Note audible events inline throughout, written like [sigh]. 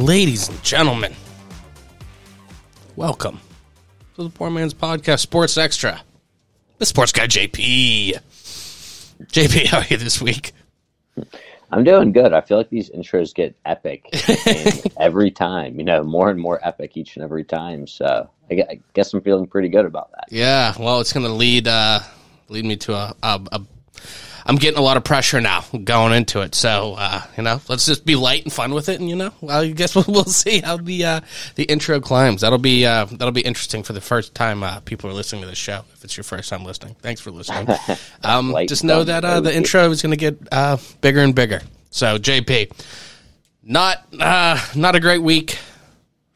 Ladies and gentlemen, welcome to the Poor Man's Podcast Sports Extra. The sports guy JP. JP, how are you this week? I'm doing good. I feel like these intros get epic [laughs] every time. You know, more and more epic each and every time. So I guess I'm feeling pretty good about that. Yeah, well, it's going to lead uh, lead me to a, a, a I'm getting a lot of pressure now going into it. So uh, you know, let's just be light and fun with it, and you know, I guess we'll, [laughs] we'll see how the uh, the intro climbs. That'll be uh, that'll be interesting for the first time uh, people are listening to the show. If it's your first time listening, thanks for listening. [laughs] Um, just know that uh, the intro is going to get uh, bigger and bigger. So JP, not not a great week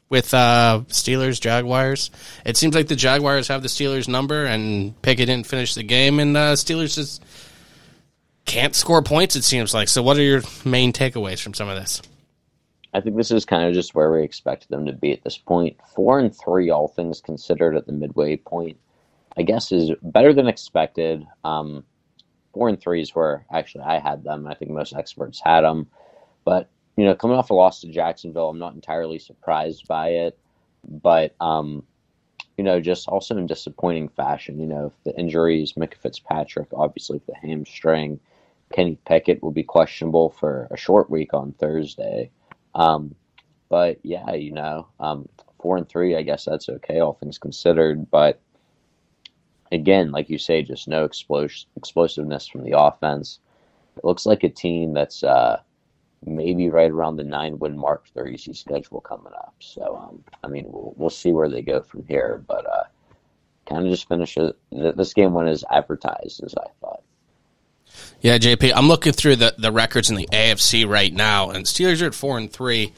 with Steelers Jaguars. It seems like the Jaguars have the Steelers number, and Pickett didn't finish the game, and Steelers just can't score points, it seems like. So, what are your main takeaways from some of this? I think this is kind of just where we expect them to be at this point. Four and three, all things considered, at the midway point, I guess is better than expected. Um, four and three is where actually I had them. I think most experts had them. But, you know, coming off a loss to Jacksonville, I'm not entirely surprised by it. But, um, you know, just also in disappointing fashion. You know, the injuries, Minkah Fitzpatrick, obviously, the hamstring. Kenny Pickett will be questionable for a short week on Thursday. Um, but yeah, you know, um, four and three, I guess that's okay, all things considered. But again, like you say, just no explos- explosiveness from the offense. It looks like a team that's uh, maybe right around the nine win mark for their easy schedule coming up. So, um, I mean, we'll, we'll see where they go from here. But uh, kind of just finish it. This game went as advertised as I thought. Yeah, JP, I'm looking through the, the records in the AFC right now, and Steelers are at four and three,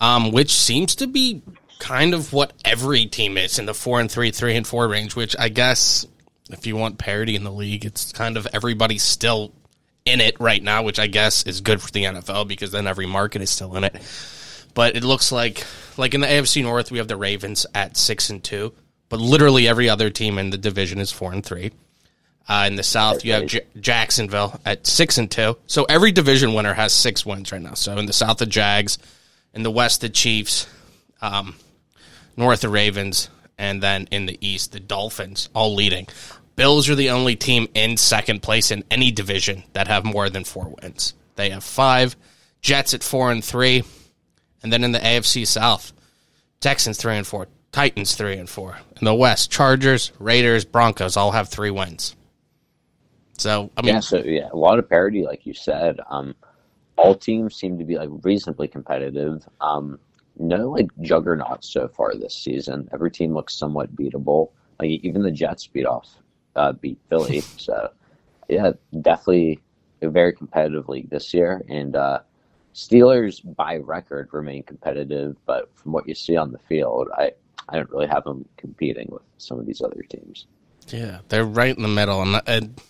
um, which seems to be kind of what every team is in the four and three, three and four range. Which I guess, if you want parity in the league, it's kind of everybody's still in it right now, which I guess is good for the NFL because then every market is still in it. But it looks like, like in the AFC North, we have the Ravens at six and two, but literally every other team in the division is four and three. Uh, in the South, you have J- Jacksonville at six and two. So every division winner has six wins right now. So in the South, the Jags, in the West, the Chiefs, um, North, the Ravens, and then in the East, the Dolphins, all leading. Bills are the only team in second place in any division that have more than four wins. They have five. Jets at four and three, and then in the AFC South, Texans three and four, Titans three and four. In the West, Chargers, Raiders, Broncos all have three wins. So I mean, yeah, so yeah, a lot of parity, like you said. Um, all teams seem to be like reasonably competitive. Um, no like juggernauts so far this season. Every team looks somewhat beatable. Like even the Jets beat off, uh, beat Philly. [laughs] so yeah, definitely a very competitive league this year. And uh, Steelers by record remain competitive, but from what you see on the field, I I don't really have them competing with some of these other teams. Yeah, they're right in the middle, and, and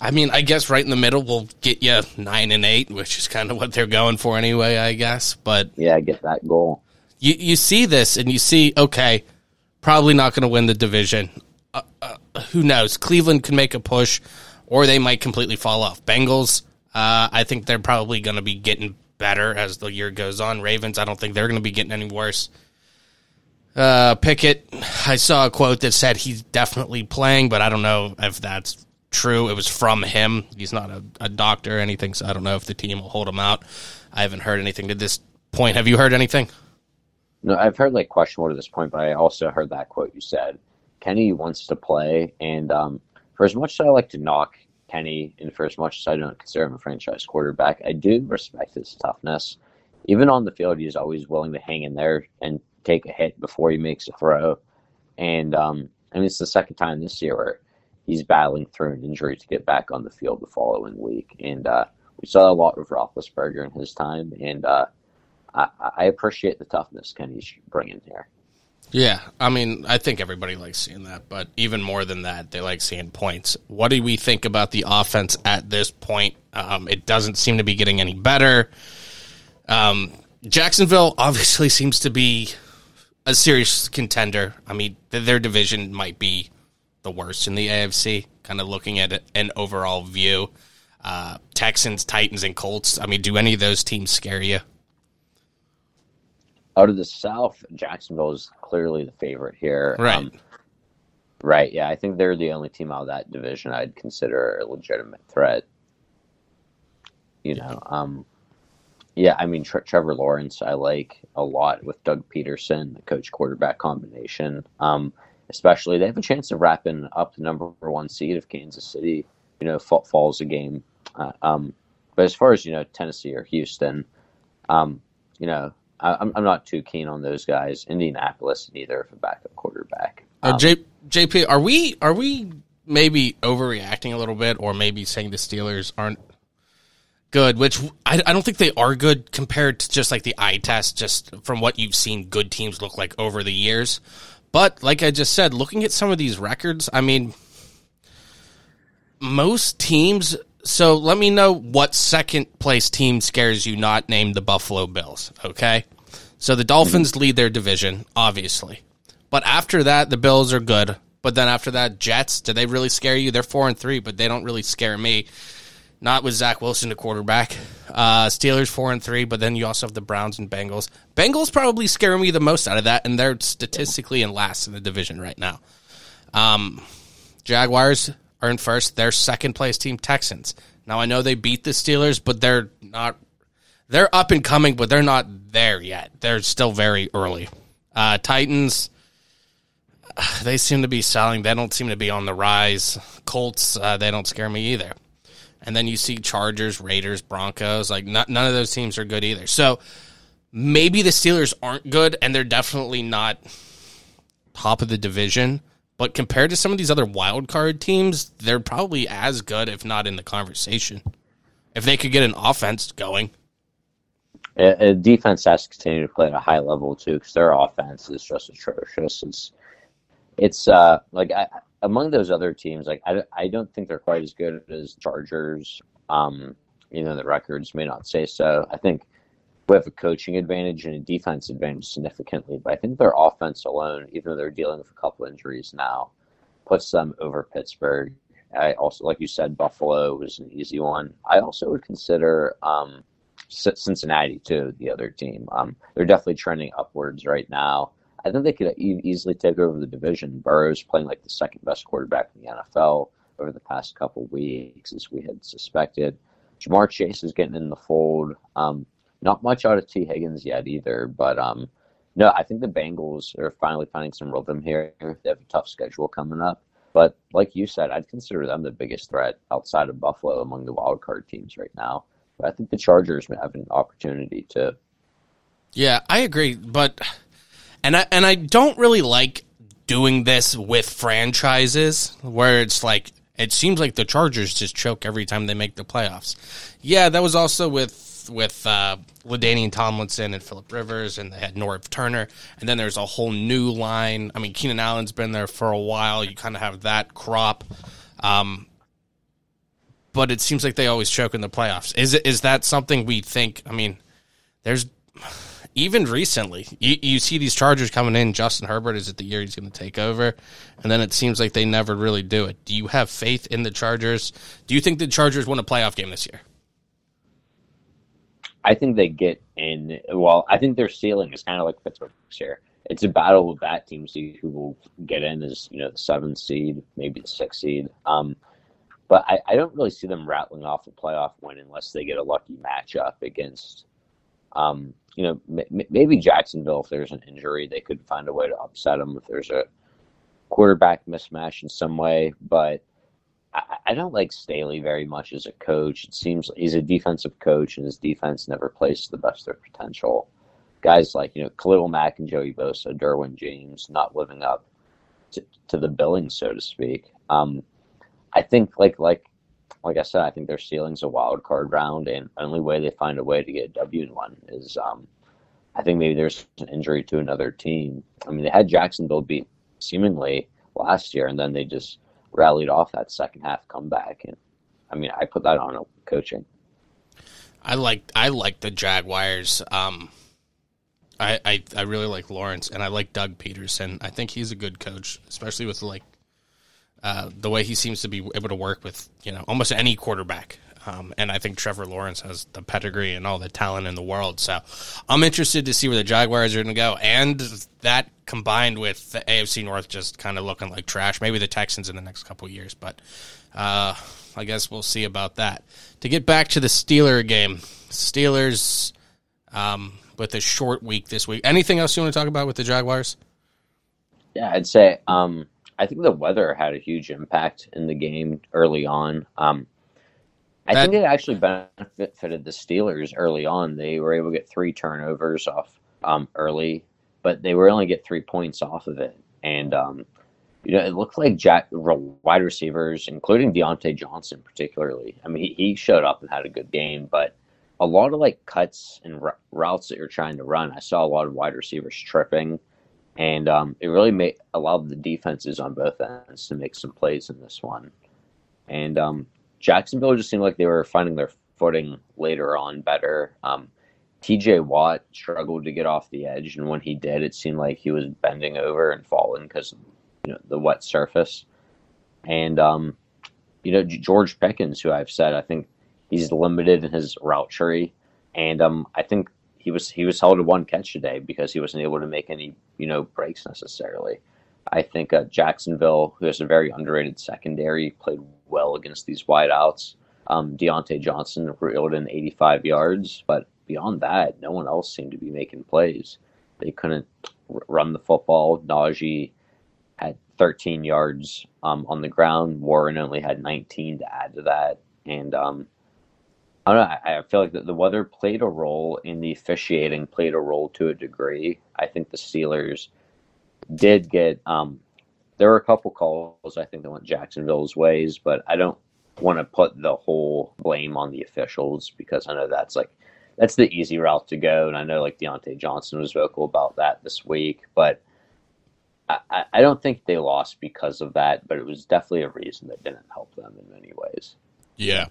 I mean, I guess right in the middle will get you nine and eight, which is kind of what they're going for anyway, I guess. But yeah, I get that goal. You you see this and you see, okay, probably not going to win the division. Uh, uh, who knows? Cleveland can make a push, or they might completely fall off. Bengals, uh, I think they're probably going to be getting better as the year goes on. Ravens, I don't think they're going to be getting any worse. Uh, Pickett, I saw a quote that said he's definitely playing, but I don't know if that's true. It was from him. He's not a, a doctor or anything, so I don't know if the team will hold him out. I haven't heard anything to this point. Have you heard anything? No, I've heard like questionable to this point, but I also heard that quote you said. Kenny wants to play, and um, for as much as I like to knock Kenny, and for as much as I don't consider him a franchise quarterback, I do respect his toughness. Even on the field, he's always willing to hang in there and take a hit before he makes a throw. And um, I mean, it's the second time this year where he's battling through an injury to get back on the field the following week. And uh, we saw a lot of Roethlisberger in his time. And uh, I, I appreciate the toughness Kenny's bringing here. Yeah, I mean, I think everybody likes seeing that, but even more than that, they like seeing points. What do we think about the offense at this point? Um, it doesn't seem to be getting any better. Um, Jacksonville obviously seems to be a serious contender. I mean, their division might be the worst in the AFC, kind of looking at an overall view. Uh, Texans, Titans, and Colts. I mean, do any of those teams scare you? Out of the South, Jacksonville is clearly the favorite here. Right. Um, right. Yeah, I think they're the only team out of that division I'd consider a legitimate threat. You know, um, yeah, I mean Tre- Trevor Lawrence, I like a lot with Doug Pederson, the coach quarterback combination. Um, especially they have a chance of wrapping up the number one seed if Kansas City, you know, falls a game. Uh, um, but as far as you know, Tennessee or Houston, um, you know, I, am I'm not too keen on those guys. Indianapolis neither for a backup quarterback. Uh, J, JP, are we are we maybe overreacting a little bit, or maybe saying the Steelers aren't good, which I, I, don't think they are good compared to just like the eye test, just from what you've seen good teams look like over the years. But like I just said, looking at some of these records, I mean, most teams. So let me know what second place team scares you, not named the Buffalo Bills. Okay. So the Dolphins lead their division, obviously. But after that, the Bills are good. But then after that, Jets, do they really scare you? They're four and three, but they don't really scare me. Not with Zach Wilson, the quarterback. Uh, Steelers four and three, but then you also have the Browns and Bengals. Bengals probably scare me the most out of that, and they're statistically in last in the division right now. Um, Jaguars are in first. Their second place team, Texans. Now I know they beat the Steelers, but they're not. They're up and coming, but they're not there yet. They're still very early. Uh, Titans. [sighs] They seem to be selling. They don't seem to be on the rise. Colts. Uh, they don't scare me either and then you see Chargers, Raiders, Broncos. Like not, none of those teams are good either. So maybe the Steelers aren't good, and they're definitely not top of the division. But compared to some of these other wild card teams, they're probably as good, if not in the conversation. If they could get an offense going. A, defense has to continue to play at a high level too, because their offense is just atrocious. It's, it's uh, like I, among those other teams, like I, I don't think they're quite as good as Chargers. Um, you know, the records may not say so. I think we have a coaching advantage and a defense advantage significantly, but I think their offense alone, even though they're dealing with a couple injuries now, puts them over Pittsburgh. I also, like you said, Buffalo was an easy one. I also would consider um, Cincinnati too, the other team. Um, they're definitely trending upwards right now. I think they could easily take over the division. Burrow's playing like the second best quarterback in the NFL over the past couple weeks, as we had suspected. Ja'Marr Chase is getting in the fold. Um, not much out of Tee Higgins yet either, but um, no, I think the Bengals are finally finding some rhythm here. They have a tough schedule coming up, but like you said, I'd consider them the biggest threat outside of Buffalo among the wild card teams right now. But I think the Chargers have an opportunity to. Yeah, I agree, but and I and I don't really like doing this with franchises where it's like it seems like the Chargers just choke every time they make the playoffs. Yeah, that was also with with uh, LaDainian Tomlinson and Philip Rivers, and they had Norv Turner, and then there's a whole new line. I mean, Keenan Allen's been there for a while. You kind of have that crop, um, but it seems like they always choke in the playoffs. Is is that something we think? I mean, there's even recently, you, you see these Chargers coming in. Justin Herbert is it the year he's going to take over, and then it seems like they never really do it. Do you have faith in the Chargers? Do you think the Chargers win a playoff game this year? I think they get in. Well, I think their ceiling is kind of like Pittsburgh's here. It's a battle of that team see who will get in as you know the seventh seed, maybe the sixth seed. Um, but I, I don't really see them rattling off a playoff win unless they get a lucky matchup against um, you know, m- maybe Jacksonville, if there's an injury, they could find a way to upset them if there's a quarterback mismatch in some way. But I, I don't like Staley very much as a coach. It seems he's a defensive coach, and his defense never plays to the best of their potential. Guys like you know Khalil Mack and Joey Bosa, Derwin James, not living up to, to the billing, so to speak. Um, I think like like like I said, I think their ceiling's a wild card round, and the only way they find a way to get a W in one is um, I think maybe there's an injury to another team. I mean, they had Jacksonville beat seemingly last year, and then they just rallied off that second half comeback. And I mean, I put that on coaching. I like I like the Jaguars. Um, I, I I really like Lawrence, and I like Doug Pederson. I think he's a good coach, especially with like uh, the way he seems to be able to work with you know almost any quarterback. Um, and I think Trevor Lawrence has the pedigree and all the talent in the world. So I'm interested to see where the Jaguars are going to go. And that combined with the AFC North just kind of looking like trash. Maybe the Texans in the next couple years. But uh, I guess we'll see about that. To get back to the Steeler game, Steelers um, with a short week this week. Anything else you want to talk about with the Jaguars? Yeah, I'd say um, I think the weather had a huge impact in the game early on. Um, I that, think it actually benefited the Steelers early on. They were able to get three turnovers off um, early, but they were only get three points off of it. And um, you know, it looked like Jack wide receivers, including Diontae Johnson, particularly. I mean, he, he showed up and had a good game, but a lot of like cuts and routes that you're trying to run, I saw a lot of wide receivers tripping, and um, it really made allowed the defenses on both ends to make some plays in this one. And um, Jacksonville just seemed like they were finding their footing later on better. Um, TJ Watt struggled to get off the edge, and when he did, it seemed like he was bending over and falling because you know the wet surface. And um, you know George Pickens, who I've said I think he's limited in his route tree, and um, I think he was he was held to one catch today because he wasn't able to make any you know breaks necessarily. I think uh, Jacksonville, who has a very underrated secondary, played well against these wideouts. Um, Diontae Johnson reeled in 85 yards, but beyond that, no one else seemed to be making plays. They couldn't r- run the football. Najee had 13 yards um, on the ground. Warren only had 19 to add to that. And um, I don't know. I, I feel like the, the weather played a role in the officiating, played a role to a degree. I think the Steelers did get um, there were a couple calls I think that went Jacksonville's ways, but I don't want to put the whole blame on the officials because I know that's like that's the easy route to go, and I know like Diontae Johnson was vocal about that this week, but I, I don't think they lost because of that, but it was definitely a reason that didn't help them in many ways. Yeah,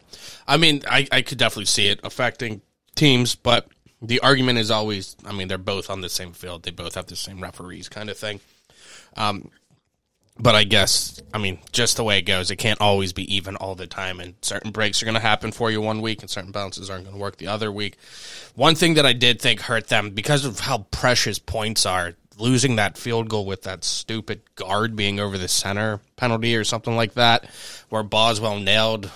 I mean, I, I could definitely see it affecting teams, but the argument is always, I mean, they're both on the same field, they both have the same referees, kind of thing. Um, but I guess I mean just the way it goes, it can't always be even all the time, and certain breaks are going to happen for you one week, and certain bounces aren't going to work the other week. One thing that I did think hurt them because of how precious points are, losing that field goal with that stupid guard being over the center penalty or something like that, where Boswell nailed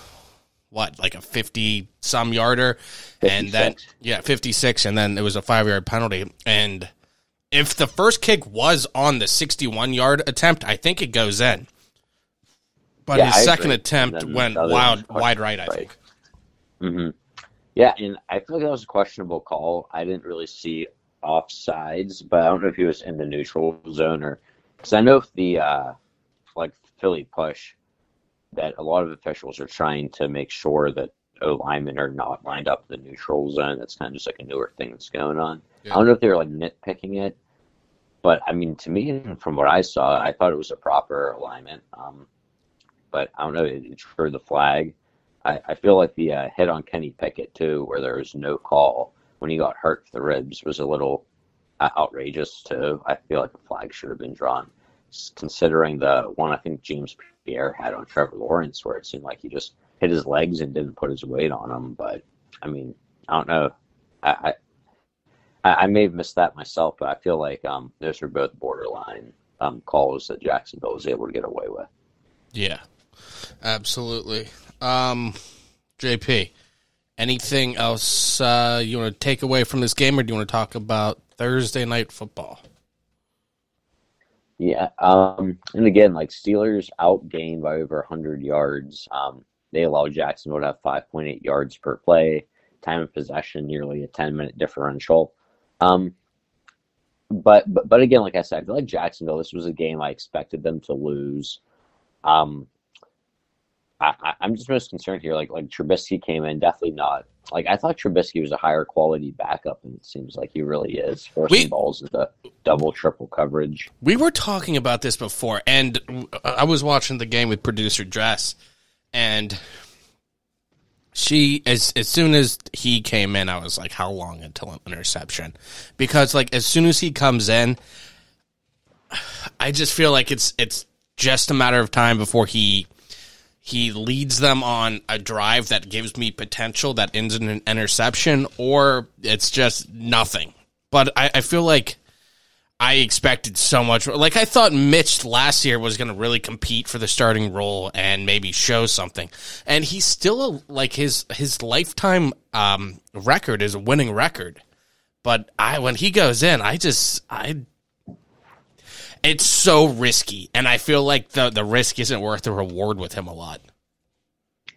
what like a fifty some yarder, 56. and then yeah fifty six, and then it was a five yard penalty, and if the first kick was on the 61 yard attempt, I think it goes in. But yeah, his I second agree. attempt went wild, wide right, I think. Mm-hmm. Yeah, and I feel like that was a questionable call. I didn't really see offsides, but I don't know if he was in the neutral zone or because I know if the uh, like Philly push that a lot of officials are trying to make sure that O linemen are not lined up in the neutral zone. That's kind of just like a newer thing that's going on. Yeah. I don't know if they were like nitpicking it, but I mean, to me, from what I saw, I thought it was a proper alignment. Um, but I don't know. It, it for the flag. I, I feel like the uh, hit on Kenny Pickett too, where there was no call when he got hurt for the ribs, was a little uh, outrageous too. I feel like a flag should have been drawn, considering the one I think James Pierre had on Trevor Lawrence, where it seemed like he just hit his legs and didn't put his weight on him. But I mean, I don't know. I, I, I may have missed that myself, but I feel like um, those are both borderline um, calls that Jacksonville was able to get away with. Yeah, absolutely. Um, JP, anything else uh, you want to take away from this game, or do you want to talk about Thursday night football? Yeah, um, and again, like Steelers outgained by over 100 yards. Um, they allowed Jacksonville to have 5.8 yards per play, time of possession nearly a 10 minute differential. Um, but, but but again, like I said, I feel like Jacksonville. This was a game I expected them to lose. Um, I, am just most concerned here. Like like Trubisky came in, definitely not. Like I thought Trubisky was a higher quality backup, and it seems like he really is. Forcing we, balls into double, triple coverage. We were talking about this before, and I was watching the game with producer Dress, and she as as soon as he came in, I was like, "How long until an interception?" Because like as soon as he comes in, I just feel like it's it's just a matter of time before he he leads them on a drive that gives me potential that ends in an interception, or it's just nothing. But I, I feel like I expected so much. Like I thought Mitch last year was going to really compete for the starting role and maybe show something. And he's still like his his lifetime um, record is a winning record. But I when he goes in, I just I it's so risky, and I feel like the the risk isn't worth the reward with him a lot.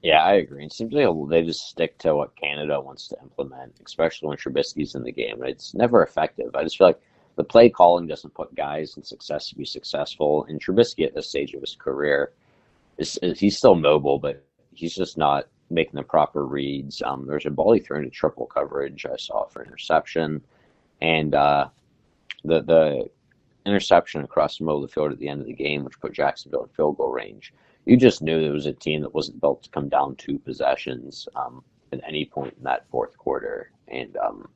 Yeah, I agree. It seems like they just stick to what Canada wants to implement, especially when Trubisky's in the game. It's never effective. I just feel like the play calling doesn't put guys in success to be successful. And Trubisky at this stage of his career is, is he's still mobile, but he's just not making the proper reads. Um, there's a ball he threw into triple coverage I saw for interception, and uh, the the interception across the middle of the field at the end of the game, which put Jacksonville in field goal range. You just knew it was a team that wasn't built to come down two possessions um, at any point in that fourth quarter, and um,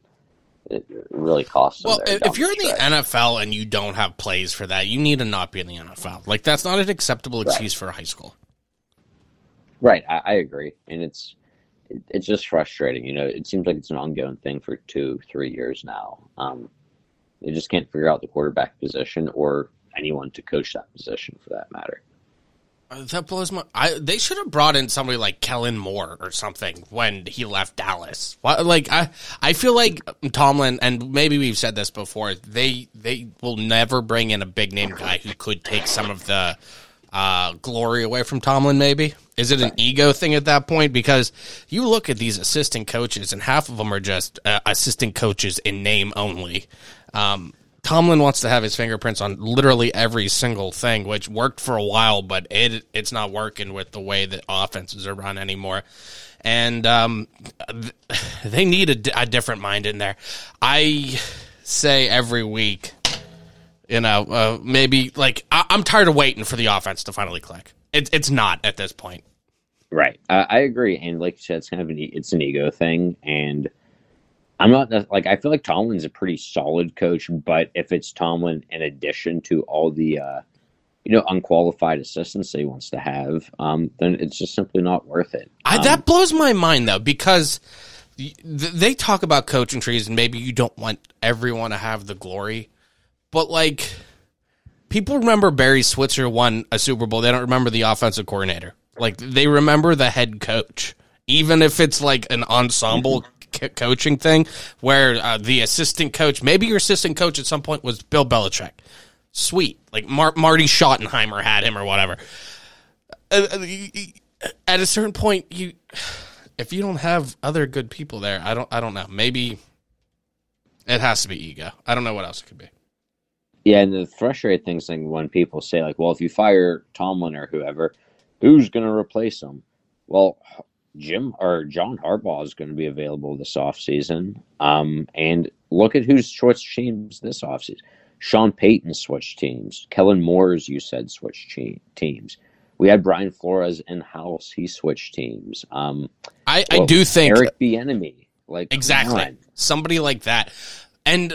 it really costs. Well, if you're in the NFL and you don't have plays for that, you need to not be in the NFL. Like that's not an acceptable excuse right. for a high school. Right, I, I agree, and it's it, it's just frustrating. You know, it seems like it's an ongoing thing for two, three years now. Um, they just can't figure out the quarterback position or anyone to coach that position for that matter. Uh, that blows my. I, they should have brought in somebody like Kellen Moore or something when he left Dallas. Like I, I feel like Tomlin, and maybe we've said this before. They they will never bring in a big name guy who could take some of the uh, glory away from Tomlin. Maybe is it an ego thing at that point? Because you look at these assistant coaches, and half of them are just uh, assistant coaches in name only. Um, Tomlin wants to have his fingerprints on literally every single thing, which worked for a while, but it it's not working with the way that offenses are run anymore. And um, [sighs] they need a, a different mind in there. I say every week, you know, uh, maybe like I, am tired of waiting for the offense to finally click. It, it's not at this point. Right, uh, I agree, and like you said, it's kind of an it's an ego thing, and I'm not like I feel like Tomlin's a pretty solid coach, but if it's Tomlin in addition to all the uh, you know unqualified assistants he wants to have, um, then it's just simply not worth it. Um, I, that blows my mind though because they talk about coaching trees and maybe you don't want everyone to have the glory, but like people remember Barry Switzer won a Super Bowl, they don't remember the offensive coordinator. Like they remember the head coach even if it's like an ensemble coaching thing where uh, the assistant coach, maybe your assistant coach at some point was Bill Belichick. Sweet. Like Mar- Marty Schottenheimer had him or whatever. Uh, uh at a certain point, you if you don't have other good people there, I don't I don't know. Maybe it has to be ego. I don't know what else it could be. Yeah, and the frustrating thing is when people say like, "Well, if you fire Tomlin or whoever, who's going to replace him?" Well, Jim or John Harbaugh is going to be available this offseason. Um, and look at who's switched teams this offseason. Sean Payton switched teams. Kellen Moore's, you said, switched teams. We had Brian Flores in house. He switched teams. Um, I, well, I do think Eric Bieniemy, like exactly somebody like that, and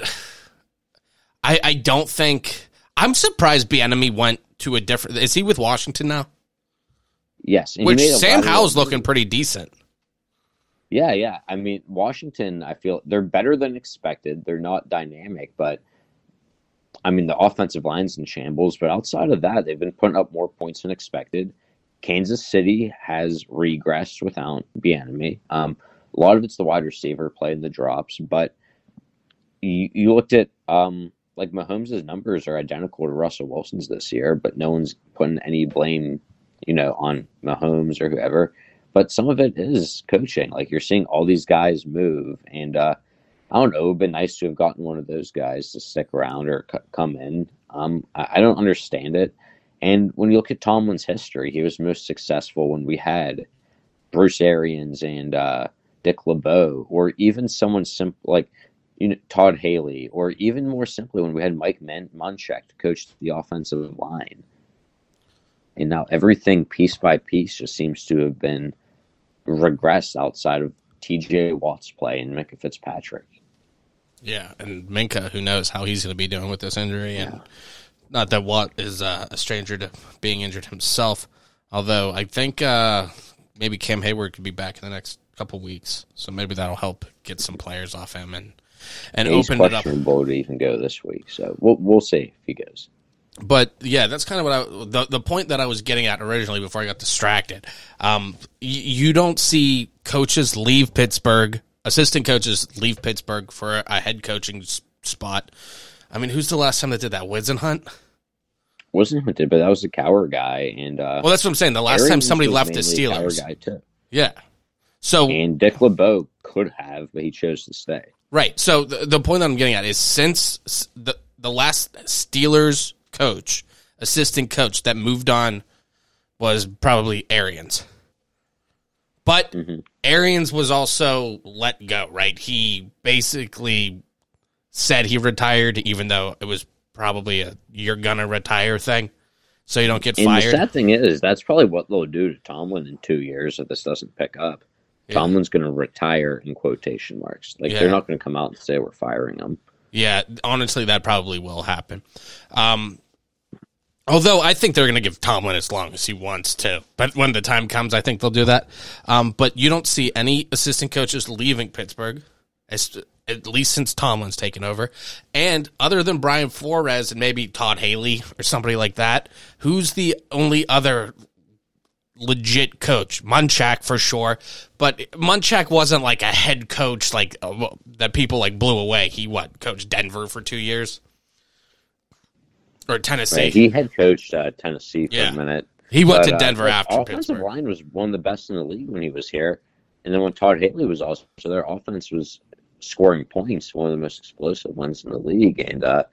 I I don't think I'm surprised Bieniemy went to a different. Is he with Washington now? Yes, which Sam Howell's looking pretty decent. Yeah, yeah. I mean, Washington, I feel they're better than expected. They're not dynamic, but I mean, the offensive line's in shambles. But outside of that, they've been putting up more points than expected. Kansas City has regressed without Bieniemy. Um, a lot of it's the wide receiver playing the drops, but you, you looked at um, like Mahomes' numbers are identical to Russell Wilson's this year, but no one's putting any blame you know, on Mahomes or whoever. But some of it is coaching. Like you're seeing all these guys move, and uh, I don't know. It would been nice to have gotten one of those guys to stick around or c- come in. Um, I, I, don't understand it, And when you look at Tomlin's history, he was most successful when we had Bruce Arians and uh, Dick LeBeau, or even someone simple like you know, Todd Haley, or even more simply when we had Mike Man- Munchak to coach the offensive line. And now everything piece by piece just seems to have been regressed outside of TJ Watt's play and Minkah Fitzpatrick. Yeah, and Minkah, who knows how he's going to be doing with this injury, and not that Watt is uh, a stranger to being injured himself. Although I think uh, maybe Cam Heyward could be back in the next couple weeks, so maybe that'll help get some players off him and and He's open it up. to even go this week, so we'll we'll see if he goes. But yeah, that's kind of what I the the point that I was getting at originally before I got distracted. Um, y- you don't see coaches leave Pittsburgh, assistant coaches leave Pittsburgh for a head coaching spot. I mean, who's the last time that did that? Whisenhunt. Wasn't hunted, but that was the Cowher guy, and uh, Well, that's what I'm saying. The last time somebody left the mainly a Cowher Steelers, guy too, yeah. So and Dick LeBeau could have, but he chose to stay. Right. So the, the point that I'm getting at is since the the last Steelers coach, assistant coach that moved on was probably Arians. But mm-hmm. Arians was also let go, right? He basically said he retired even though it was probably a you're gonna retire thing. So you don't get And fired. the sad thing is, that's probably what they'll do to Tomlin in two years if this doesn't pick up. Tomlin's going to retire in quotation marks. Like Yeah. they're not going to come out and say we're firing him. Yeah, honestly, that probably will happen. Um, although I think they're going to give Tomlin as long as he wants to, but when the time comes, I think they'll do that. Um, but you don't see any assistant coaches leaving Pittsburgh, as, at least since Tomlin's taken over. And other than Brian Flores and maybe Todd Haley or somebody like that, who's the only other legit coach. Munchak for sure, but Munchak wasn't like a head coach like uh, that people like blew away. He what coached Denver for two years or Tennessee. Right? He had coached uh, Tennessee for Yeah. a minute. He went But, to uh, Denver like, after offensive Pittsburgh. line was one of the best in the league when he was here, and then when Todd Haley was also so their offense was scoring points, one of the most explosive ones in the league. And uh,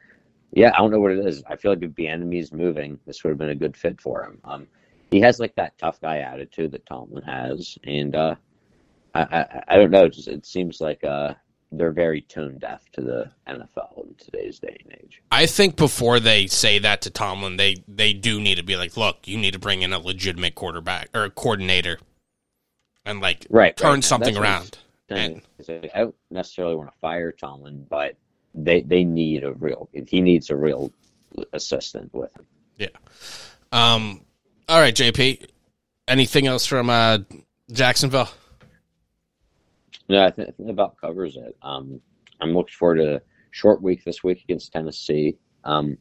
yeah, I don't know what it is. I feel like if Bieniemy's moving, this would have been a good fit for him. Um, he has like that tough guy attitude that Tomlin has, and uh, I, I I don't know. It, just, it seems like uh, they're very tone deaf to the NFL in today's day and age. I think before they say that to Tomlin, they they do need to be like, look, you need to bring in a legitimate quarterback or a coordinator, and like Right, turn right. something That's around. And- I don't necessarily want to fire Tomlin, but they they need a real. He needs a real assistant with him. Yeah. Um. All right, JP. Anything else from uh, Jacksonville? No, I think, about covers it. Um, I'm looking forward to a short week this week against Tennessee. Um,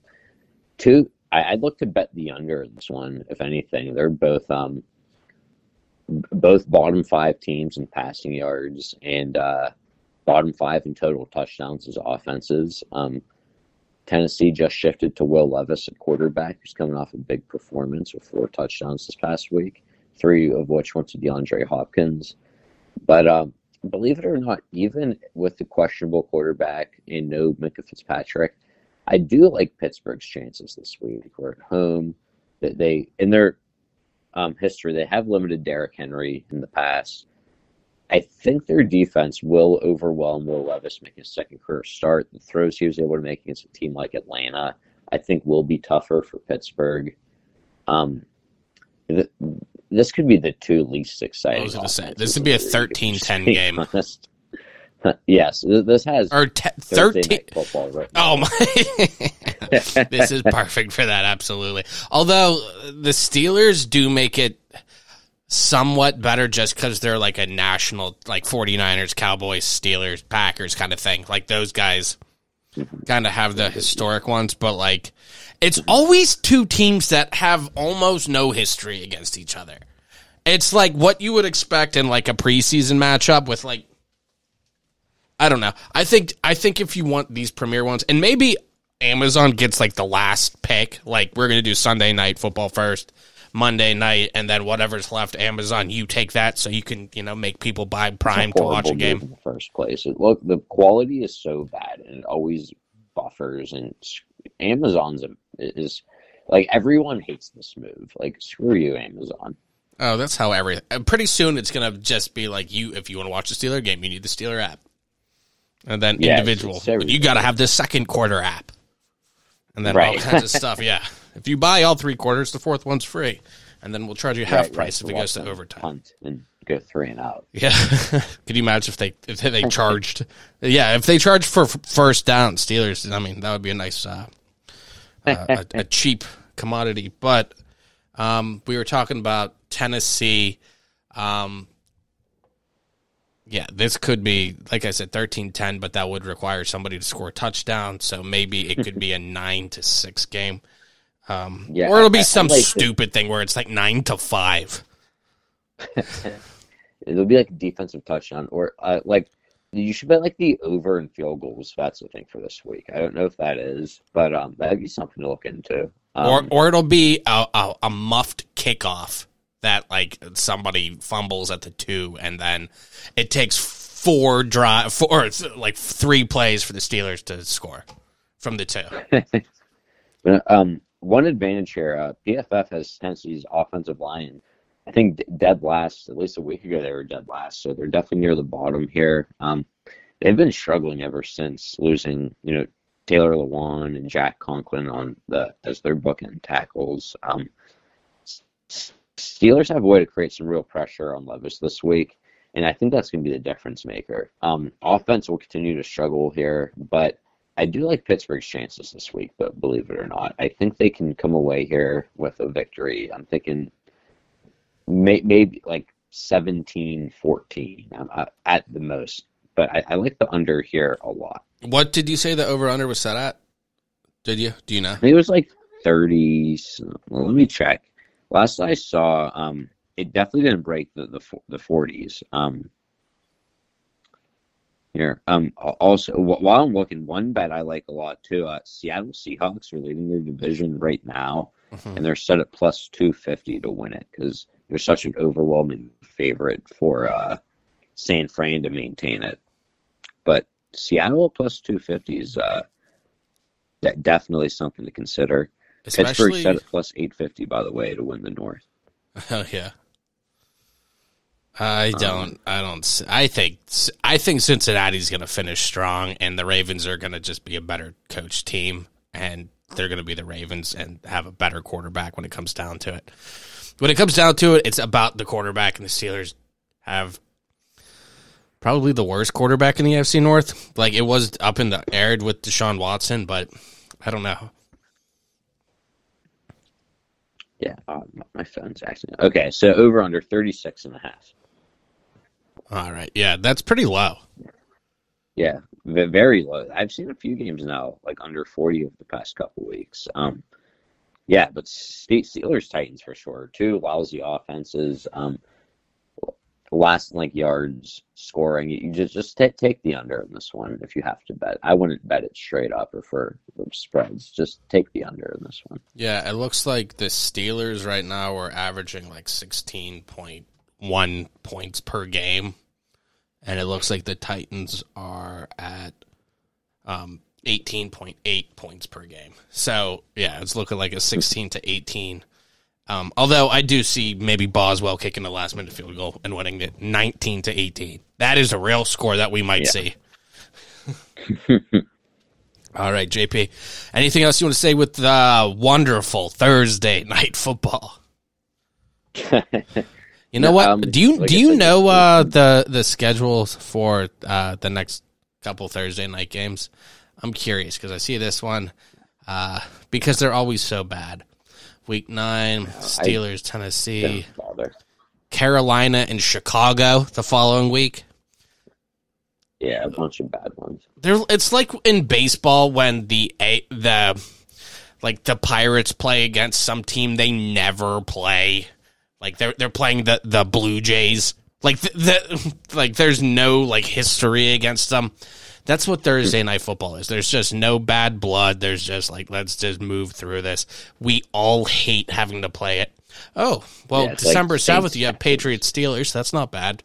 two, I, I'd look to bet the under this one. If anything, they're both um, both bottom five teams in passing yards and uh, bottom five in total touchdowns as offenses. Um, Tennessee just shifted to Will Levis at quarterback, who's coming off a big performance with four touchdowns this past week, three of which went to DeAndre Hopkins. But um, believe it or not, even with the questionable quarterback and no Minkah Fitzpatrick, I do like Pittsburgh's chances this week. We're at home. That they in their um, history they have limited Derrick Henry in the past. I think their defense will overwhelm Will Levis making a second career start. The throws he was able to make against a team like Atlanta, I think, will be tougher for Pittsburgh. Um, th- this could be the two least exciting. I was gonna say, this would be a the 13-10 [laughs] game. honest. [laughs] yes, this has Or te- thirteen? football. Right Oh my! [laughs] this is perfect for that. Absolutely. Although the Steelers do make it somewhat better just because they're like a national, like 49ers, Cowboys, Steelers, Packers kind of thing. Like those guys kind of have the historic ones, but like it's always two teams that have almost no history against each other. It's like what you would expect in like a preseason matchup with like I don't know. I think I think if you want these premier ones, and maybe Amazon gets like the last pick, like we're gonna do Sunday night football first, Monday night, and then whatever's left, Amazon, you take that so you can you know make people buy Prime to watch a game. in the first place. It, look, the quality is so bad, and it always buffers. And Amazon's a, is Like everyone hates this move. Like screw you, Amazon. Oh, that's how every. uh, Pretty soon, it's gonna just be like you. If you want to watch the Steeler game, you need the Steeler app, and then Yeah, individual. it's everything. you got to have the second quarter app, and then all kinds of stuff. [laughs] Yeah, if you buy all three quarters, the fourth one's free, and then we'll charge you half Right, price right, if it goes to overtime. And go three and out. Yeah, [laughs] could you imagine if they if they [laughs] charged? yeah, if they charged for f- first down, Steelers. I mean, that would be a nice, uh, uh, a, [laughs] a cheap commodity. But um, we were talking about Tennessee. Um, yeah, this could be, like I said, 13-10, but that would require somebody to score a touchdown. So maybe it could be a nine to six game. Um, Yeah, or it'll be I- I some like the- stupid thing where it's like nine to five. [laughs] It'll be like a defensive touchdown, or uh, like you should bet like the over and field goals. That's the thing for this week. I don't know if that is, but um, that'd be something to look into. Um, or or it'll be a, a, a muffed kickoff that like somebody fumbles at the two and then it takes four drive four it's [laughs] like three plays for the Steelers to score from the two. [laughs] But, um, one advantage here, uh, PFF has Tennessee's offensive line. I think dead last. At least a week ago, they were dead last, so they're definitely near the bottom here. Um, they've been struggling ever since losing, you know, Taylor Lewan and Jack Conklin on the as their bookend tackles. Um, Steelers have a way to create some real pressure on Levis this week, and I think that's going to be the difference maker. Um, offense will continue to struggle here, but I do like Pittsburgh's chances this week, but believe it or not, I think they can come away here with a victory. I'm thinking may, maybe like 17 14 um, uh, at the most, but I, I like the under here a lot. What did you say the over under was set at? Did you? Do you know? I think it was like 30. so- Well, let me check. Last I saw, um, it definitely didn't break the the, the 40s. Um, here, um, also while I'm looking, one bet I like a lot too. Uh, Seattle Seahawks are leading their division right now, Mhm. and they're set at plus 250 to win it because they're such an overwhelming favorite for uh, San Fran to maintain it. But Seattle plus 250 is uh, de- definitely something to consider. Pittsburgh set at plus 850, by the way, to win the North. [laughs] oh yeah. I don't. I don't. I think. I think Cincinnati's going to finish strong, and the Ravens are going to just be a better coach team, and they're going to be the Ravens and have a better quarterback when it comes down to it. When it comes down to it, it's about the quarterback, and the Steelers have probably the worst quarterback in the AFC North. Like it was up in the air with Deshaun Watson, but I don't know. Yeah, uh, my- my phone's acting. Okay, so over under 36 and a half. All right, yeah, that's pretty low. Yeah, very low. I've seen a few games now, like under 40 of the past couple weeks. Um, yeah, but Steelers Titans for sure. Two lousy offenses. Um, last like yards scoring. You just just take take the under in this one if you have to bet. I wouldn't bet it straight up or for the spreads. Just take the under in this one. Yeah, it looks like the Steelers right now are averaging like 16.1 points per game. And it looks like the Titans are at um, 18.8 points per game. So, yeah, it's looking like a 16 to 18. Um, although I do see maybe Boswell kicking the last minute field goal and winning it 19 to 18. That is a real score that we might Yeah. see. [laughs] All right, JP. Anything else you want to say with the wonderful Thursday night football? [laughs] You know No, what? um, do you like do you know uh, the the schedule for uh, the next couple Thursday night games? I'm curious because I see this one uh, because they're always so bad. Week nine, Steelers, Tennessee, Carolina, and Chicago the following week. Yeah, a bunch of bad ones. There, it's like in baseball when the the like the Pirates play against some team they never play. Like they're they're playing the the Blue Jays. Like the, the [laughs] like there's no like history against them. That's what Thursday night football is. There's just no bad blood. There's just like let's just move through this. We all hate having to play it. Oh well, Yeah, December seventh, you have. Patriots Steelers. That's not bad.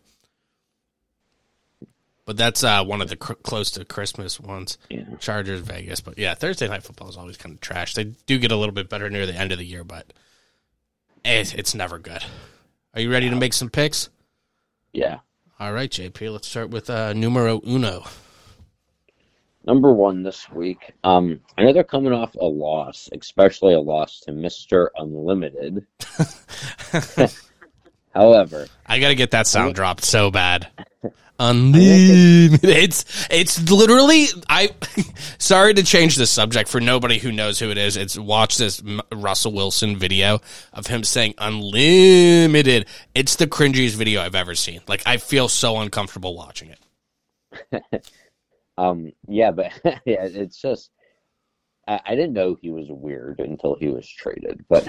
but that's uh, one of the cr- close to Christmas ones. Yeah. Chargers, Vegas, but yeah, Thursday night football is always kind of trash. They do get a little bit better near the end of the year, but it, it's never good. Are you ready to make some picks? Yeah. All right, JP. Let's start with uh, numero uno. Number one this week. Um, I know they're coming off a loss, especially a loss to Mister Unlimited. [laughs] [laughs] However, I got to get that sound dropped so bad. [laughs] Unlimited. [laughs] It's it's literally I. [laughs] sorry to change the subject for nobody who knows who it is. It's watch this Russell Wilson video of him saying unlimited. It's the cringiest video I've ever seen. Like I feel so uncomfortable watching it. [laughs] um, yeah, but yeah, it's just I, I didn't know he was weird until he was traded, but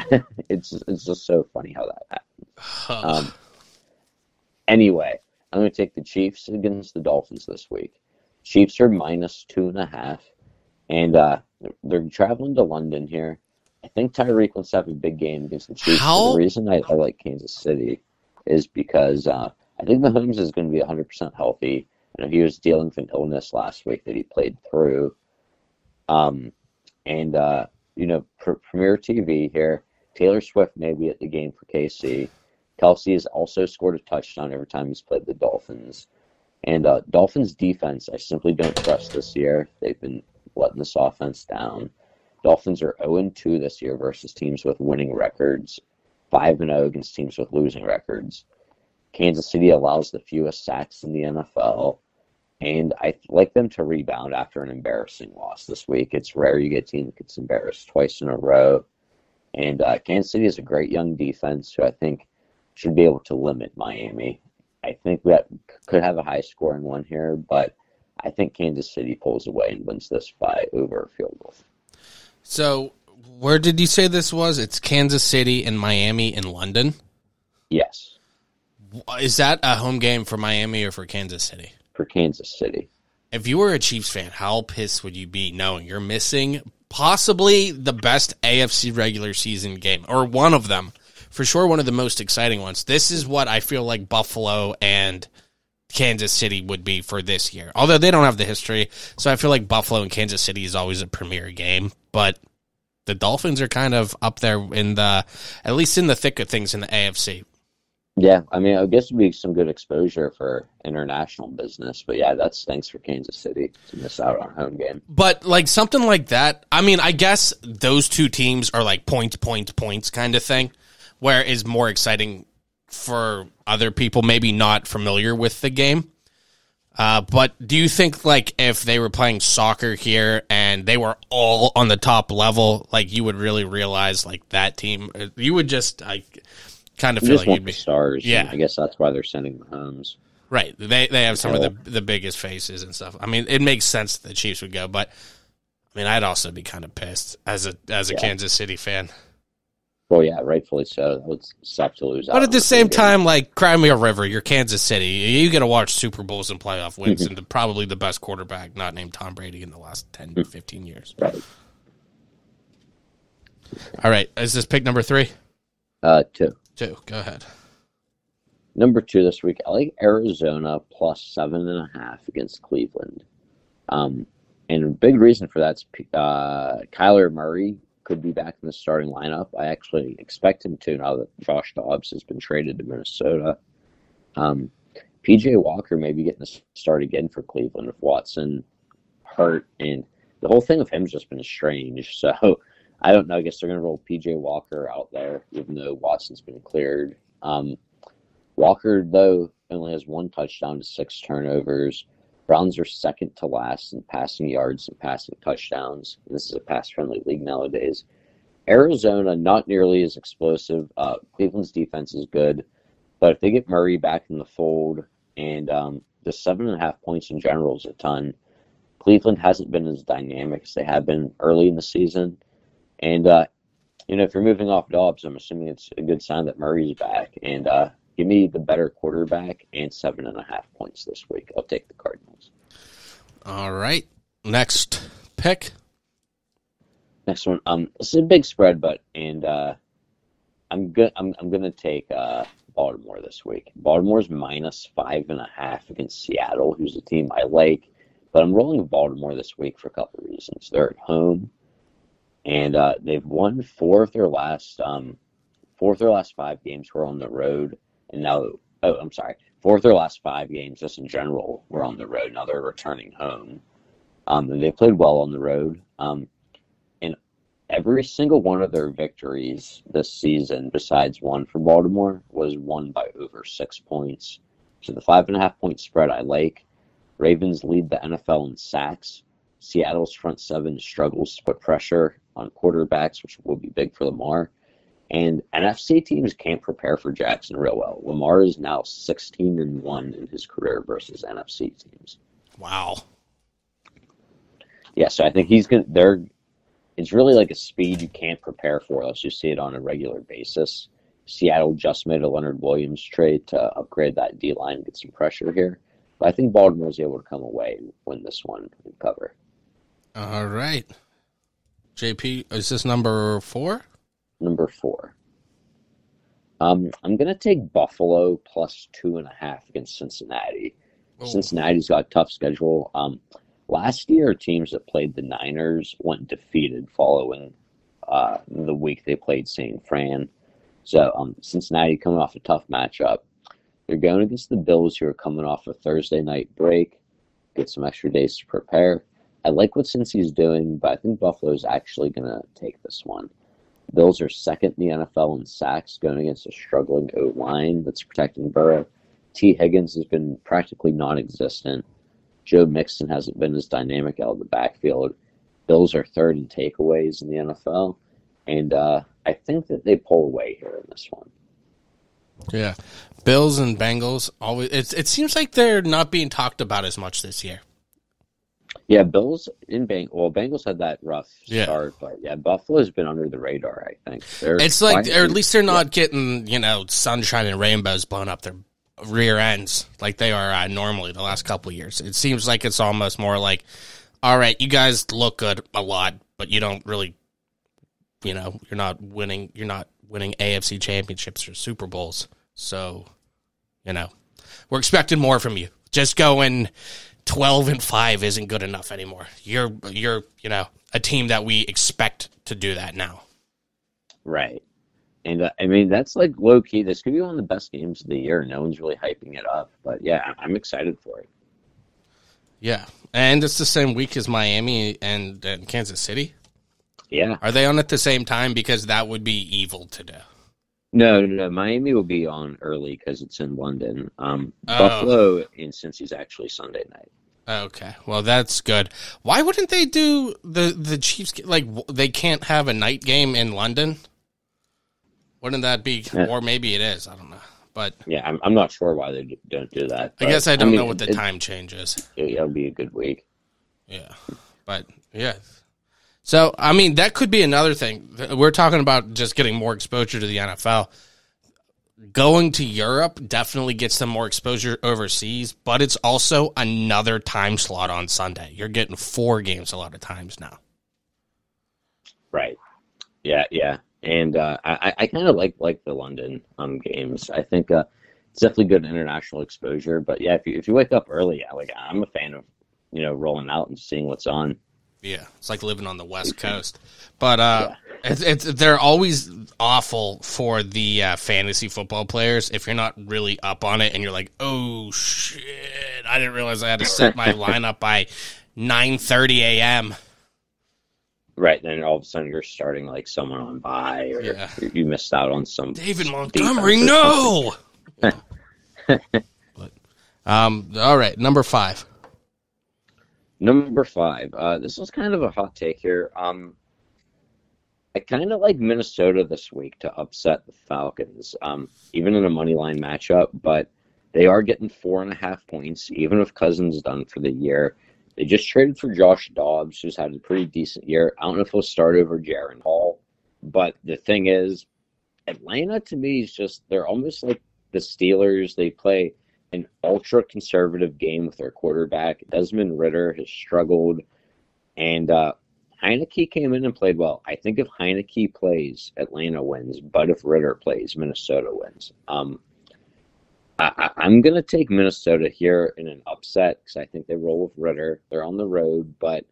it's it's just so funny how that happened. [sighs] Um, anyway, I'm going to take the Chiefs against the Dolphins this week. Chiefs are minus two and a half, and uh, they're traveling to London here. I think Tyreek wants to have a big game against the Chiefs. How- The reason I, I like Kansas City is because uh, I think Mahomes is going to be 100% healthy. I know he was dealing with an illness last week that he played through. Um, and, uh, you know, pr- Premier TV here, Taylor Swift may be at the game for KC. Kelce has also scored a touchdown every time he's played the Dolphins. And uh, Dolphins defense, I simply don't trust this year. They've been letting this offense down. Dolphins are 0 2 this year versus teams with winning records, 5 0 against teams with losing records. Kansas City allows the fewest sacks in the NFL. And I like them to rebound after an embarrassing loss this week. It's rare you get a team that gets embarrassed twice in a row. And uh, Kansas City is a great young defense who I think should be able to limit Miami. I think that could have a high scoring one here, but I think Kansas City pulls away and wins this by over a field goal. So where did you say this was? It's Kansas City and Miami in London. Yes, Is that a home game for Miami or for Kansas City? for Kansas City. If you were a Chiefs fan, how pissed would you be knowing you're missing possibly the best AFC regular season game or one of them? For sure, one of the most exciting ones. This is what I feel like Buffalo and Kansas City would be for this year. Although they don't have the history, so I feel like Buffalo and Kansas City is always a premier game. But the Dolphins are kind of up there in the, at least in the thick of things in the AFC. Yeah, I mean, I guess it'd be some good exposure for international business, but yeah, that's thanks for Kansas City to miss out on home game. But like something like that, I mean, I guess those two teams are like point, point, points kind of thing, where is more exciting for other people, maybe not familiar with the game. Uh, but do you think like if they were playing soccer here and they were all on the top level, like you would really realize like that team, uh, you would just like kind of You feel like you'd be stars. Yeah. I guess that's why they're sending Mahomes. Right. They they have some of the the biggest faces and stuff. I mean, it makes sense that the Chiefs would go, but I mean, I'd also be kind of pissed as a as a Yeah. Kansas City fan. Well, yeah, rightfully so. That would suck to lose out. But at the same time, like cry me a river, you're Kansas City. You get to watch Super Bowls and playoff wins Mm-hmm. and the, probably the best quarterback not named Tom Brady in the last 10, Mm. 15 years. right? All right, is this pick number three? Uh, two. Two. Go ahead. Number two this week, I like Arizona plus seven and a half against Cleveland. Um, and a big reason for that's uh, Kyler Murray could be back in the starting lineup. I actually expect him to now that Josh Dobbs has been traded to Minnesota. Um, PJ Walker may be getting a start again for Cleveland if Watson hurt, and the whole thing of him's just been strange. So [laughs] I don't know. I guess they're going to roll PJ Walker out there, even though Watson's been cleared. Um, Walker, though, only has one touchdown to six turnovers. Browns are second to last in passing yards and passing touchdowns. This is a pass friendly league nowadays. Arizona, not nearly as explosive. Uh, Cleveland's defense is good. But if they get Murray back in the fold, and um, the seven and a half points in general is a ton, Cleveland hasn't been as dynamic as they have been early in the season. And, uh, you know, if you're moving off Dobbs, I'm assuming it's a good sign that Murray's back. And uh, give me the better quarterback and seven and a half points this week. I'll take the Cardinals. All right. Next pick. Next one, um, this is a big spread, but and uh, I'm good. I'm I'm gonna take uh Baltimore this week. Baltimore's minus five and a half against Seattle, who's a team I like, but I'm rolling Baltimore this week for a couple of reasons. They're at home, and uh, they've won four of their last um, four of their last five games were on the road, and now oh I'm sorry, four of their last five games just in general were on the road. Now they're returning home, um, and they played well on the road. Um, every single one of their victories this season, besides one for Baltimore, was won by over six points. So the five and a half point spread I like. Ravens lead the NFL in sacks. Seattle's front seven struggles to put pressure on quarterbacks, which will be big for Lamar. And NFC teams can't prepare for Jackson real well. Lamar is now 16 and 1 in his career versus NFC teams. Wow. Yeah, so I think he's going to, they're it's really like a speed you can't prepare for unless you see it on a regular basis. Seattle just made a Leonard Williams trade to upgrade that D line and get some pressure here. But I think Baltimore is able to come away and win this one and cover. All right. JP, is this number four? Um, I'm going to take Buffalo plus two and a half against Cincinnati. Oh. Cincinnati's got a tough schedule. Um, Last year, teams that played the Niners went defeated following uh, the week they played St. Fran. So um, Cincinnati coming off a tough matchup. They're going against the Bills, who are coming off a Thursday night break. Get some extra days to prepare. I like what Cincy's doing, but I think Buffalo is actually going to take this one. Bills are second in the NFL in sacks, going against a struggling O line that's protecting Burrow. Tee Higgins has been practically non-existent. Joe Mixon hasn't been as dynamic out of the backfield. Bills are third in takeaways in the NFL, and uh, I think that they pull away here in this one. Yeah, Bills and Bengals always. It it seems like they're not being talked about as much this year. Yeah, Bills in Bang. Well, Bengals had that rough yeah. start, but yeah, Buffalo's been under the radar. I think they're it's like, or at least they're not getting you know sunshine and rainbows blown up their rear ends like they are uh, normally the last couple years. It seems like it's almost more like, all right, you guys look good a lot, but you don't really, you know, you're not winning. You're not winning AFC championships or Super Bowls. So, you know, we're expecting more from you. Just go and 12 and 5 isn't good enough anymore. You're you're, you know, a team that we expect to do that now. Right. And uh, I mean, that's like low key. This could be one of the best games of the year. No one's really hyping it up, but yeah, I'm excited for it. Yeah, and it's the same week as Miami and, and Kansas City. Yeah, are they on at the same time? Because that would be evil to do. No, no, no. Miami will be on early because it's in London. Um, oh. Buffalo since he's actually Sunday night. Okay, well that's good. Why wouldn't they do the the Chiefs? Like they can't have a night game in London. Wouldn't that be? Yeah. Or maybe it is. I don't know. But yeah, I'm, I'm not sure why they don't do that. I guess I don't I mean, know what the it, time change is. It'll be a good week. Yeah, but yeah. So I mean, that could be another thing. We're talking about just getting more exposure to the NFL. Going to Europe definitely gets them more exposure overseas, but it's also another time slot on Sunday. You're getting four games a lot of times now. Right. Yeah, yeah and uh, I, I kind of like like the London um, games. I think uh, it's definitely good international exposure. But yeah, if you if you wake up early, yeah, like I'm a fan of you know rolling out and seeing what's on. Yeah, it's like living on the West Coast. But uh, yeah. It's, it's, they're always awful for the uh, fantasy football players if you're not really up on it and you're like, oh shit, I didn't realize I had to set my [laughs] lineup by 9:30 a.m. Right, then all of a sudden you're starting like someone on by, or yeah. you missed out on some David Montgomery. No. [laughs] but, um. All right, number five. Number five. Uh, this was kind of a hot take here. Um, I kind of like Minnesota this week to upset the Falcons, um, even in a money line matchup. But they are getting four and a half points, even if Cousins done for the year. They just traded for Josh Dobbs, who's had a pretty decent year. I don't know if he'll start over Jaren Hall, but the thing is, Atlanta to me is just they're almost like the Steelers. They play an ultra conservative game with their quarterback. Desmond Ridder has struggled, and uh, Heinicke came in and played well. I think if Heinicke plays, Atlanta wins, but if Ridder plays, Minnesota wins. Um, I, am going to take Minnesota here in an upset because I think they roll with Ridder. They're on the road, but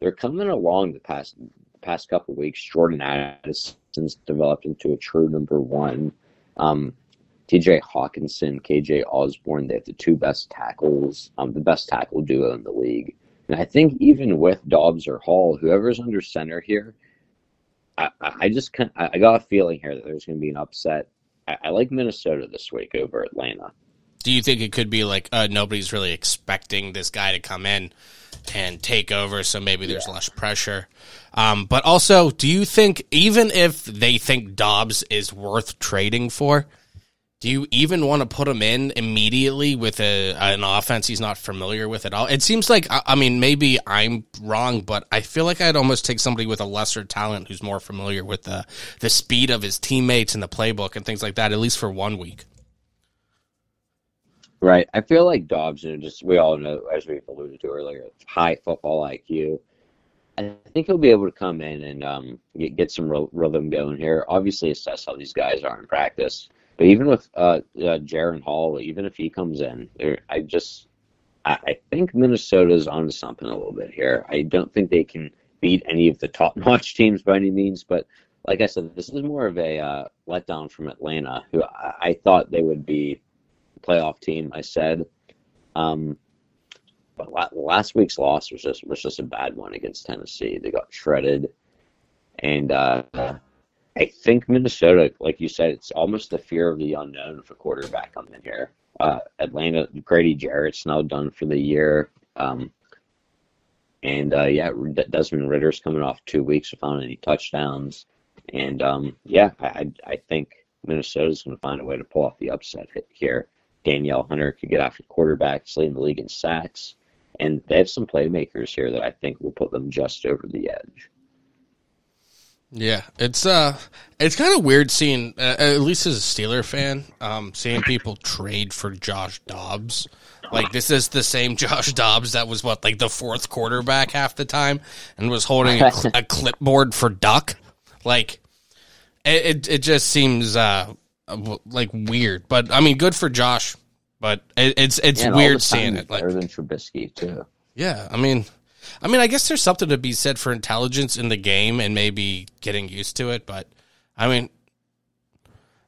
they're coming along the past past couple weeks. Jordan Addison's developed into a true number one. Um, TJ Hockenson, KJ Osborne, they have the two best tackles, um, the best tackle duo in the league. And I think even with Dobbs or Hall, whoever's under center here, I, I just kind I got a feeling here that there's going to be an upset. I, I, like Minnesota this week over Atlanta. Do you think it could be like uh, nobody's really expecting this guy to come in and take over, so maybe there's yeah. less pressure? Um, but also, do you think even if they think Dobbs is worth trading for? Do you even want to put him in immediately with a an offense he's not familiar with at all? It seems like I mean maybe I'm wrong, but I feel like I'd almost take somebody with a lesser talent who's more familiar with the the speed of his teammates and the playbook and things like that, at least for one week. Right. I feel like Dobbs, and just we all know, as we've alluded to earlier, high football IQ. I think he'll be able to come in and um, get, get some rhythm going here. Obviously, assess how these guys are in practice. But even with uh, uh, Jaren Hall, even if he comes in, I just I, I think Minnesota's onto something a little bit here. I don't think they can beat any of the top-notch [laughs] teams by any means, but like I said, this is more of a uh, letdown from Atlanta, who I, I, thought they would be a playoff team. I said, um, but last week's loss was just was just a bad one against Tennessee. They got shredded, and uh, I think Minnesota, like you said, it's almost the fear of the unknown for quarterback coming in here. Uh, Atlanta, Grady Jarrett's now done for the year. Um, and uh, yeah, Desmond Ridder's coming off two weeks without any touchdowns. And um, yeah, I, I think Minnesota's going to find a way to pull off the upset here. Danielle Hunter could get after quarterbacks, leading the league in sacks. And they have some playmakers here that I think will put them just over the edge. Yeah, it's uh, it's kind of weird seeing, uh, at least as a Steeler fan, um, seeing people trade for Josh Dobbs. Like this is the same [laughs] Josh Dobbs that was what like the fourth quarterback half the time and was holding a, [laughs] a clipboard for Duck. Like it, it, it just seems uh like weird, but I mean, good for Josh. But it, it's it's yeah, weird seeing it. Like better than Trubisky too. Yeah, I mean, I mean, I guess there's something to be said for intelligence in the game and maybe getting used to it, but I mean,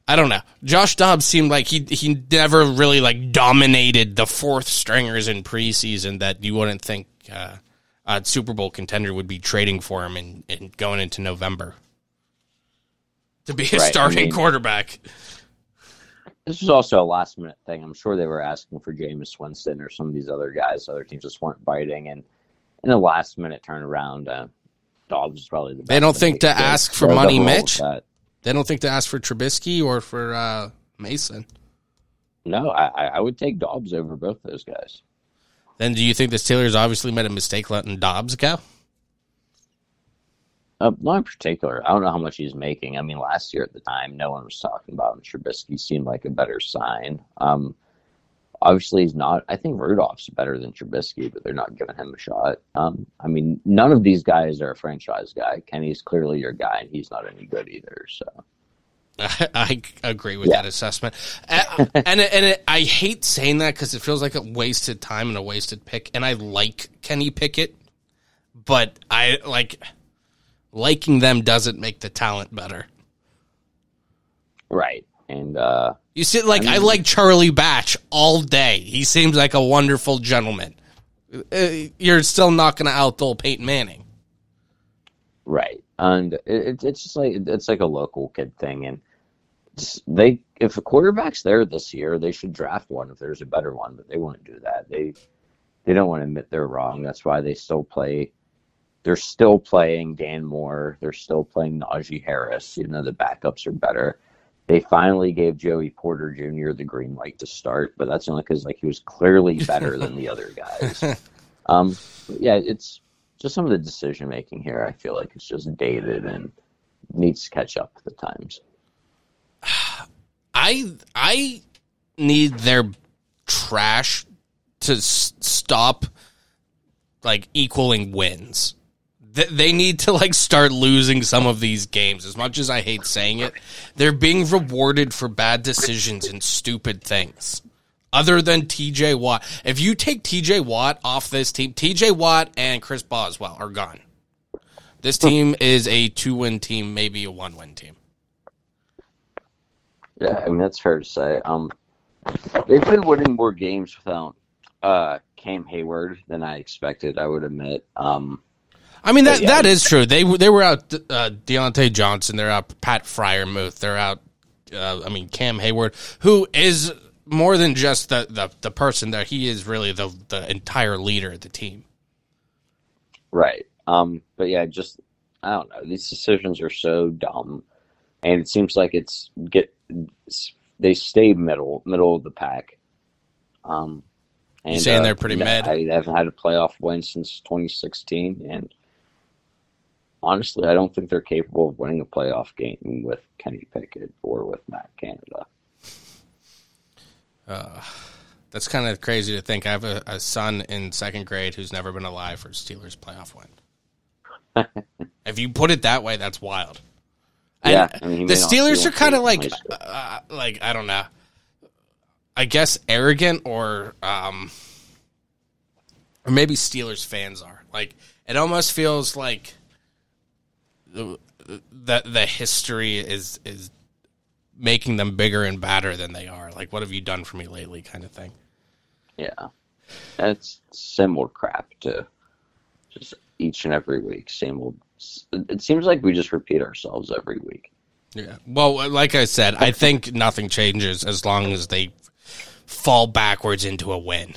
I don't know. Josh Dobbs seemed like he he never really like dominated the fourth stringers in preseason that you wouldn't think uh, a Super Bowl contender would be trading for him and in, in going into November to be a right, starting I mean, quarterback. This was also a last minute thing. I'm sure they were asking for Jameis Winston or some of these other guys. Other teams just weren't biting, and in a last minute turnaround, uh, Dobbs is probably the best. They don't think to ask for money, Mitch. They don't think to ask for Trubisky or for uh, Mason. No, I, I would take Dobbs over both those guys. Then do you think the Steelers obviously made a mistake letting Dobbs go? Uh, not in particular. I don't know how much he's making. I mean, last year at the time, no one was talking about him. Trubisky seemed like a better sign. Um, Obviously, he's not. I think Rudolph's better than Trubisky, but they're not giving him a shot. Um, I mean, none of these guys are a franchise guy. Kenny's clearly your guy, and he's not any good either. So. [laughs] I, agree with yeah. that assessment, and and, and it, I hate saying that because it feels like a wasted time and a wasted pick. And I like Kenny Pickett, but I like liking them doesn't make the talent better. Right, and uh, you sit like I, mean, I like Charlie Batch all day. He seems like a wonderful gentleman. Uh, you're still not going to outthrow Peyton Manning, right? And it, it's just like it's like a local kid thing, and they if a quarterback's there this year, they should draft one if there's a better one, but they won't do that. They they don't want to admit they're wrong. That's why they still play. They're still playing Dan Moore. They're still playing Najee Harris. You know the backups are better they finally gave Joey Porter Jr. the green light to start, but that's only because like he was clearly better than the other guys. [laughs] Um, yeah, it's just some of the decision making here. I feel like it's just dated and needs to catch up with the times. [sighs] I I need their trash to s- stop like equaling wins they need to like start losing some of these games. As much as I hate saying it, they're being rewarded for bad decisions and stupid things. other than TJ Watt. If you take TJ Watt off this team, TJ Watt and Chris Boswell are gone. This team is a two win team, maybe a one win team. Yeah, I mean that's fair to say. Um, they've been winning more games without uh Cam Heyward than I expected. I would admit. Um, I mean that yeah. that is true. They they were out uh, Diontae Johnson. They're out Pat Freiermuth. They're out. Uh, I mean Cam Heyward, who is more than just the, the the person that he is really the the entire leader of the team. right. Um, but yeah, just I don't know. These decisions are so dumb, and it seems like it's get they stay middle middle of the pack. Um, and, You saying uh, they're pretty mid? I haven't had a playoff win since 2016, and honestly, I don't think they're capable of winning a playoff game with Kenny Pickett or with Matt Canada. That's kind of crazy to think. I have a, a son in second grade who's never been alive for a Steelers playoff win. [laughs] if you put it that way, that's wild. And Yeah, I mean, the Steelers are kind of like, uh, like I don't know. I guess arrogant or, um, or maybe Steelers fans are like. It almost feels like the the, the history is is making them bigger and badder than they are. Like, what have you done for me lately? Kind of thing. Yeah, it's same old crap to just each and every week. Same old. It seems like we just repeat ourselves every week. Yeah. Well, like I said, I think nothing changes as long as they fall backwards into a win.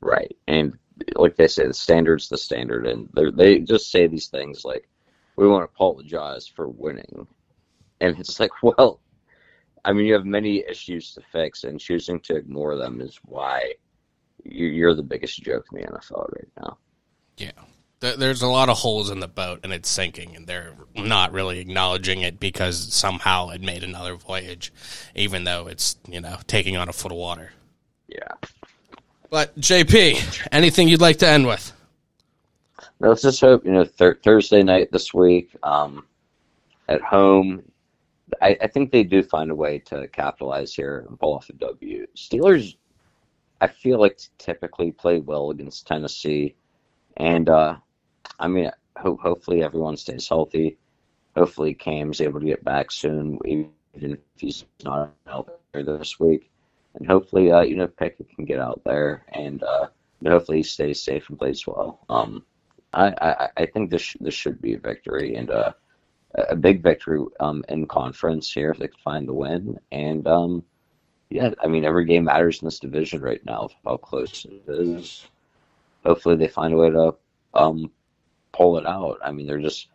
Right. And like they say, the standard's the standard, and they they just say these things like, "We want to apologize for winning," and it's like, [laughs] well, I mean, you have many issues to fix, and choosing to ignore them is why you- you're the biggest joke in the NFL right now. Yeah. There's a lot of holes in the boat and it's sinking, and they're not really acknowledging it because somehow it made another voyage, even though it's, you know, taking on a foot of water. Yeah. But, JP, anything you'd like to end with? Let's just hope you know thir- Thursday night this week um, at home. I, I think they do find a way to capitalize here and pull off a W. Steelers, I feel like typically play well against Tennessee, and uh, I mean, ho- hopefully everyone stays healthy. Hopefully Cam's able to get back soon, even if he's not out there this week, and hopefully uh, you know Pickett can get out there and uh, hopefully he stays safe and plays well. Um, I, I, I think this this should be a victory and uh, a big victory um, in conference here if they can find the win. And um, yeah, I mean every game matters in this division right now. How close it is. Hopefully they find a way to um, pull it out. I mean they're just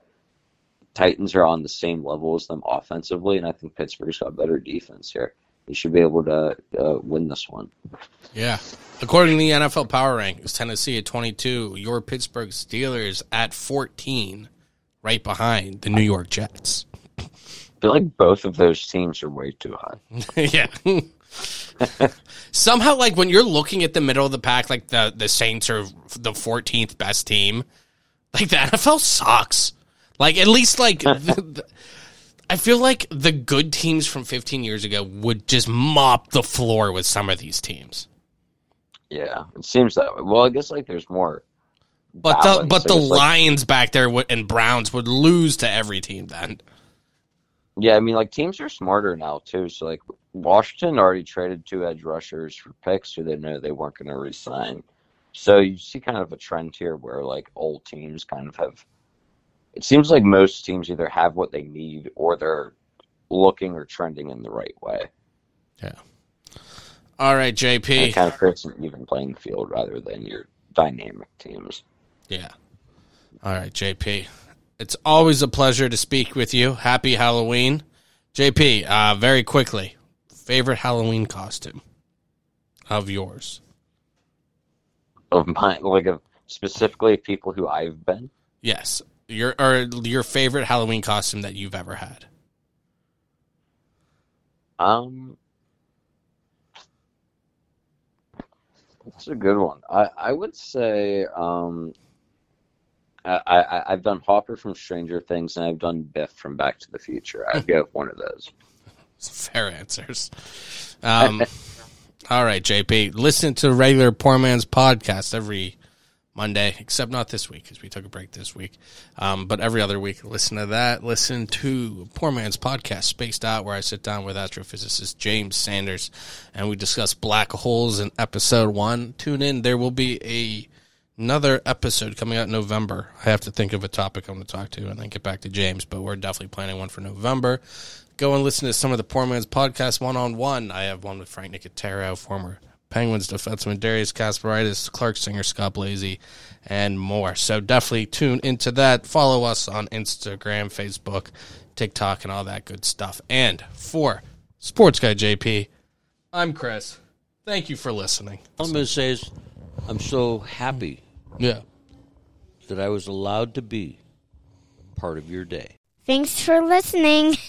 Titans are on the same level as them offensively, and I think Pittsburgh's got better defense here. You should be able to uh, win this one. Yeah. According to the NFL Power Rankings, Tennessee at 22, your Pittsburgh Steelers at 14, right behind the New York Jets. I feel like both of those teams are way too high. [laughs] yeah. [laughs] Somehow, like when you're looking at the middle of the pack, like the the Saints are the 14th best team. Like the NFL sucks. Like at least like [laughs] the, the- I feel like the good teams from 15 years ago would just mop the floor with some of these teams. Yeah, it seems that way. Well, I guess like there's more. But the but the like- Lions back there would, and Browns would lose to every team then. Yeah, I mean, like teams are smarter now too. So like Washington already traded two edge rushers for picks who they know they weren't going to resign. So you see kind of a trend here where like old teams kind of have. It seems like most teams either have what they need or they're looking or trending in the right way. Yeah. All right, And JP. it kind of creates an even playing field rather than your dynamic teams. Yeah. All right, JP. It's always a pleasure to speak with you. Happy Halloween. JP, uh, very quickly, favorite Halloween costume of yours? Of mine, like of specifically people who I've been. Yes. Your or your favorite Halloween costume that you've ever had. Um, that's a good one. I I would say um, I, I I've done Hopper from Stranger Things and I've done Biff from Back to the Future. I'd go with one of those. [laughs] Fair answers. Um, [laughs] all right, JP. Listen to regular Poor Man's podcast every Monday, except not this week because we took a break this week. Um, but every other week, listen to that. Listen to Poor Man's podcast, Spaced Out, where I sit down with astrophysicist James Sanders and we discuss black holes in episode one. Tune in. There will be a another episode coming out in November. I have to think of a topic I'm going to talk to and then get back to James, but we're definitely planning one for November. Go and listen to some of the Poor Man's podcast one on one. I have one with Frank Nicotero, former Penguins defenseman Darius Kasparaitis, Clark singer Scott Blasey, and more. So definitely tune into that. Follow us on Instagram, Facebook, TikTok, and all that good stuff. And for Sports Guy JP, I'm Chris. Thank you for listening. All I'm going to say is I'm so happy Yeah. that I was allowed to be part of your day. Thanks for listening. [laughs]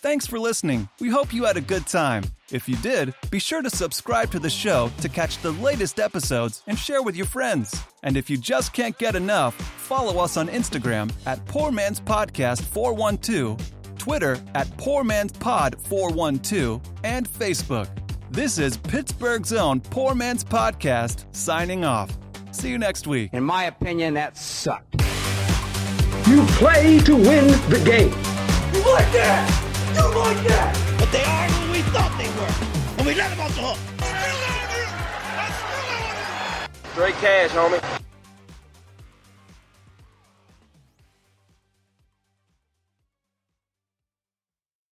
Thanks for listening. We hope you had a good time. If you did, be sure to subscribe to the show to catch the latest episodes and share with your friends. And if you just can't get enough, follow us on Instagram at Poor Man's Podcast 412, Twitter at Poor Man's Pod 412, and Facebook. This is Pittsburgh's own Poor Man's Podcast signing off. See you next week. In my opinion, that sucked. You play to win the game. You like that? You like that? But they are who we thought they were. And we let them off the hook. Straight cash, homie.